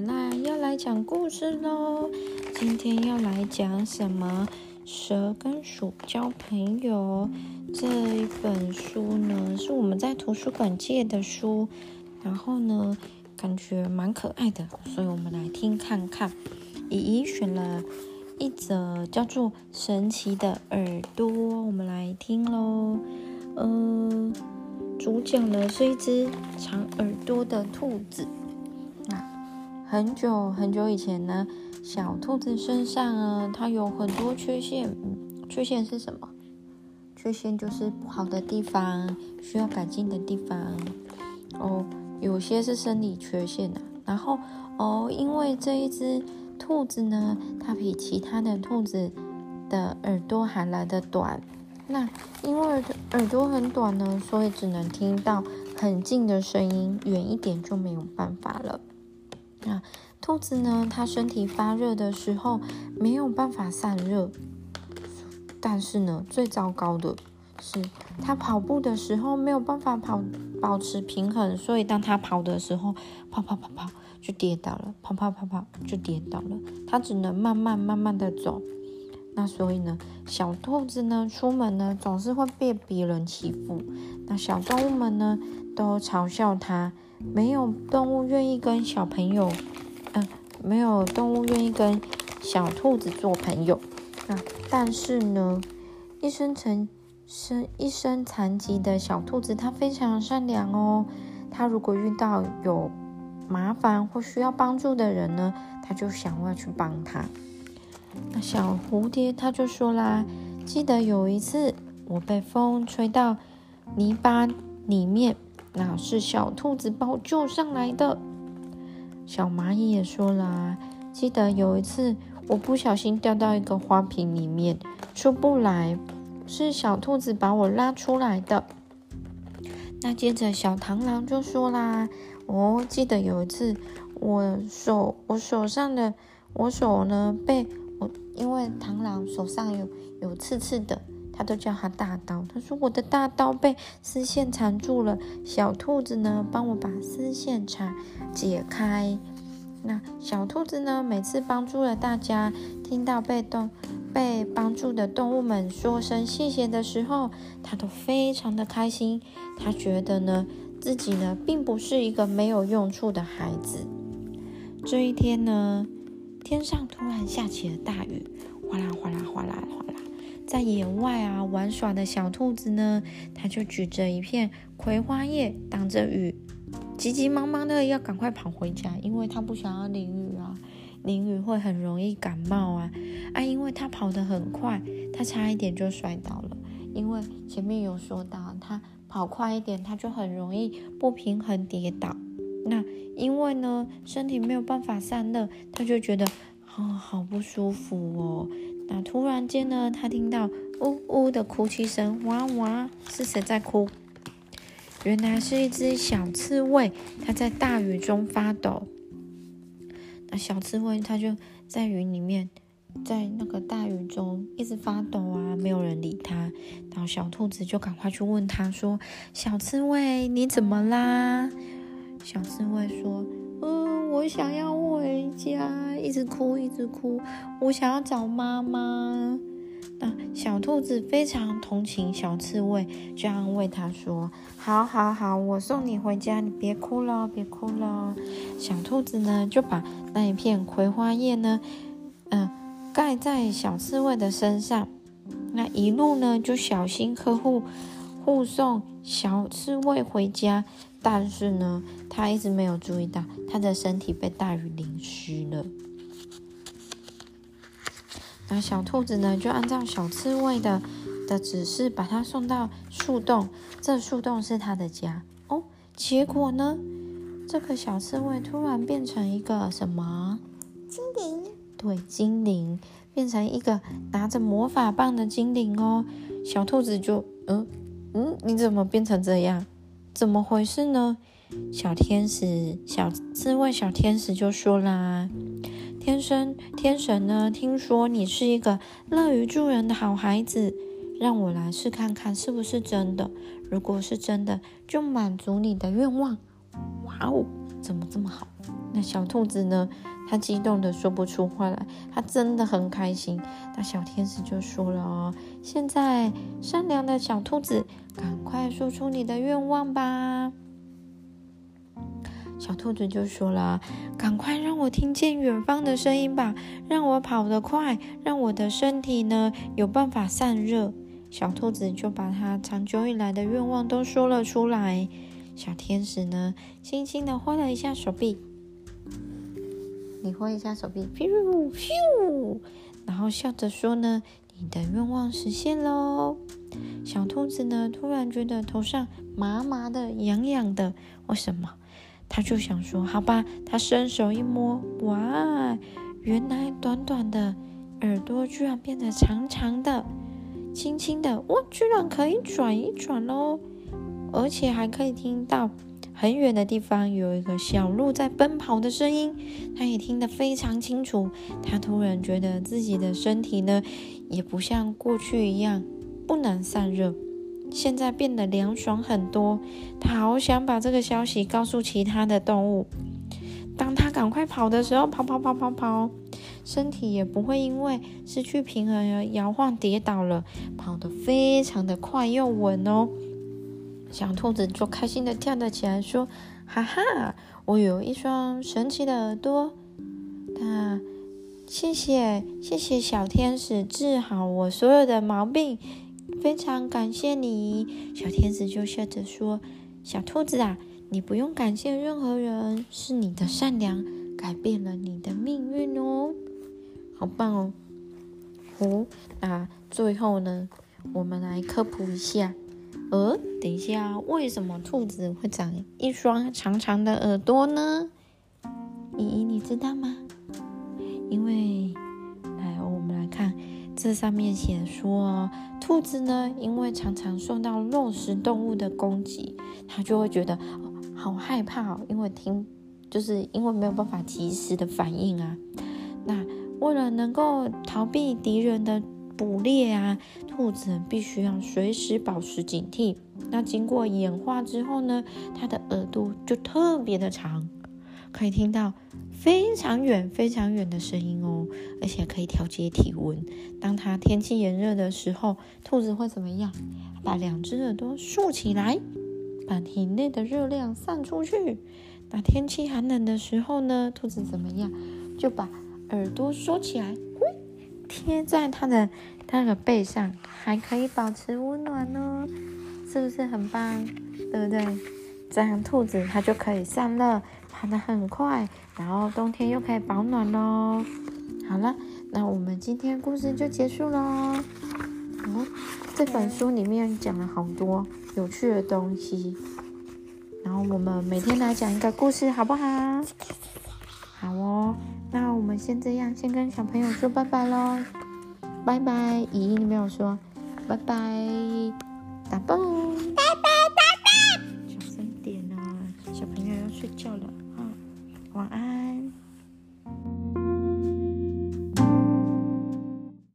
们来要来讲故事喽。今天要来讲什么？蛇跟鼠交朋友这一本书呢，是我们在图书馆借的书，然后呢，感觉蛮可爱的，所以我们来听看看。姨姨选了一则叫做《神奇的耳朵》，我们来听喽。嗯，主角呢是一只长耳朵的兔子。很久很久以前呢，小兔子身上啊，它有很多缺陷。缺陷是什么？缺陷就是不好的地方，需要改进的地方。哦，有些是生理缺陷呐。然后哦，因为这一只兔子呢，它比其他的兔子的耳朵还来的短。那因为耳耳朵很短呢，所以只能听到很近的声音，远一点就没有办法了。那兔子呢？它身体发热的时候没有办法散热，但是呢，最糟糕的是它跑步的时候没有办法跑保持平衡，所以当它跑的时候，跑跑跑跑就跌倒了，跑跑跑跑就跌倒了。它只能慢慢慢慢的走。那所以呢，小兔子呢出门呢总是会被别人欺负，那小动物们呢都嘲笑它。没有动物愿意跟小朋友，嗯，没有动物愿意跟小兔子做朋友。那但是呢，一生成生一生残疾的小兔子，它非常善良哦。它如果遇到有麻烦或需要帮助的人呢，它就想要去帮他。那小蝴蝶它就说啦：“记得有一次，我被风吹到泥巴里面。”那是小兔子把我救上来的。小蚂蚁也说了，啊记得有一次我不小心掉到一个花瓶里面，出不来，是小兔子把我拉出来的。那接着小螳螂就说啦，我记得有一次我手我手上的我手呢被我因为螳螂手上有有刺刺的。他都叫他大刀。他说：“我的大刀被丝线缠住了。”小兔子呢，帮我把丝线缠解开。那小兔子呢，每次帮助了大家，听到被动被帮助的动物们说声谢谢的时候，他都非常的开心。他觉得呢，自己呢，并不是一个没有用处的孩子。这一天呢，天上突然下起了大雨，哗啦哗啦哗啦哗。在野外啊玩耍的小兔子呢，它就举着一片葵花叶挡着雨，急急忙忙的要赶快跑回家，因为它不想要淋雨啊，淋雨会很容易感冒啊啊！因为它跑得很快，它差一点就摔倒了。因为前面有说到，它跑快一点，它就很容易不平衡跌倒。那因为呢，身体没有办法散热，它就觉得啊好不舒服哦。那突然间呢，他听到呜呜的哭泣声，哇哇，是谁在哭？原来是一只小刺猬，它在大雨中发抖。那小刺猬它就在雨里面，在那个大雨中一直发抖啊，没有人理它。然后小兔子就赶快去问它说：“小刺猬，你怎么啦？”小刺猬说。嗯，我想要回家，一直哭，一直哭。我想要找妈妈。那小兔子非常同情小刺猬，就安慰它说：“好好好，我送你回家，你别哭了，别哭了。”小兔子呢，就把那一片葵花叶呢，嗯，盖在小刺猬的身上。那一路呢，就小心呵护护送小刺猬回家。但是呢，他一直没有注意到他的身体被大雨淋湿了。那小兔子呢，就按照小刺猬的的指示，把它送到树洞。这树洞是它的家哦。结果呢，这个小刺猬突然变成一个什么精灵？对，精灵变成一个拿着魔法棒的精灵哦。小兔子就嗯嗯，你怎么变成这样？怎么回事呢？小天使、小刺猬、小天使就说啦：“天生天神呢？听说你是一个乐于助人的好孩子，让我来试看看是不是真的。如果是真的，就满足你的愿望。”哇哦，怎么这么好？那小兔子呢？它激动的说不出话来，它真的很开心。那小天使就说了哦：“现在，善良的小兔子，赶快说出你的愿望吧。”小兔子就说了：“赶快让我听见远方的声音吧，让我跑得快，让我的身体呢有办法散热。”小兔子就把它长久以来的愿望都说了出来。小天使呢，轻轻的挥了一下手臂，你挥一下手臂，咻咻，然后笑着说呢：“你的愿望实现喽。”小兔子呢，突然觉得头上麻麻的、痒痒的，为什么？他就想说：“好吧。”他伸手一摸，哇，原来短短的耳朵居然变得长长的。轻轻的，哇，居然可以转一转喽！而且还可以听到很远的地方有一个小鹿在奔跑的声音，他也听得非常清楚。他突然觉得自己的身体呢，也不像过去一样不能散热，现在变得凉爽很多。他好想把这个消息告诉其他的动物。当他赶快跑的时候，跑跑跑跑跑。身体也不会因为失去平衡而摇晃跌倒了，跑得非常的快又稳哦。小兔子就开心的跳了起来，说：“哈哈，我有一双神奇的耳朵。那谢谢谢谢小天使治好我所有的毛病，非常感谢你。”小天使就笑着说：“小兔子啊，你不用感谢任何人，是你的善良改变了你的命运哦。”好棒哦！哦，那最后呢，我们来科普一下。呃，等一下，为什么兔子会长一双长长的耳朵呢？依依，你知道吗？因为，来，我们来看，这上面写说，兔子呢，因为常常受到肉食动物的攻击，它就会觉得好害怕，因为听，就是因为没有办法及时的反应啊。那为了能够逃避敌人的捕猎啊，兔子必须要随时保持警惕。那经过演化之后呢，它的耳朵就特别的长，可以听到非常远、非常远的声音哦，而且可以调节体温。当它天气炎热的时候，兔子会怎么样？把两只耳朵竖起来，把体内的热量散出去。那天气寒冷的时候呢，兔子怎么样？就把耳朵收起来，贴在它的那个背上，还可以保持温暖哦，是不是很棒？对不对？这样兔子它就可以散热，跑得很快，然后冬天又可以保暖哦。好了，那我们今天故事就结束喽。哦，这本书里面讲了好多有趣的东西，然后我们每天来讲一个故事，好不好？好哦。那我们先这样，先跟小朋友说拜拜喽，拜拜！姨姨，你没有说拜拜，打蹦，拜拜拜拜，小声点哦，小朋友要睡觉了啊，晚安。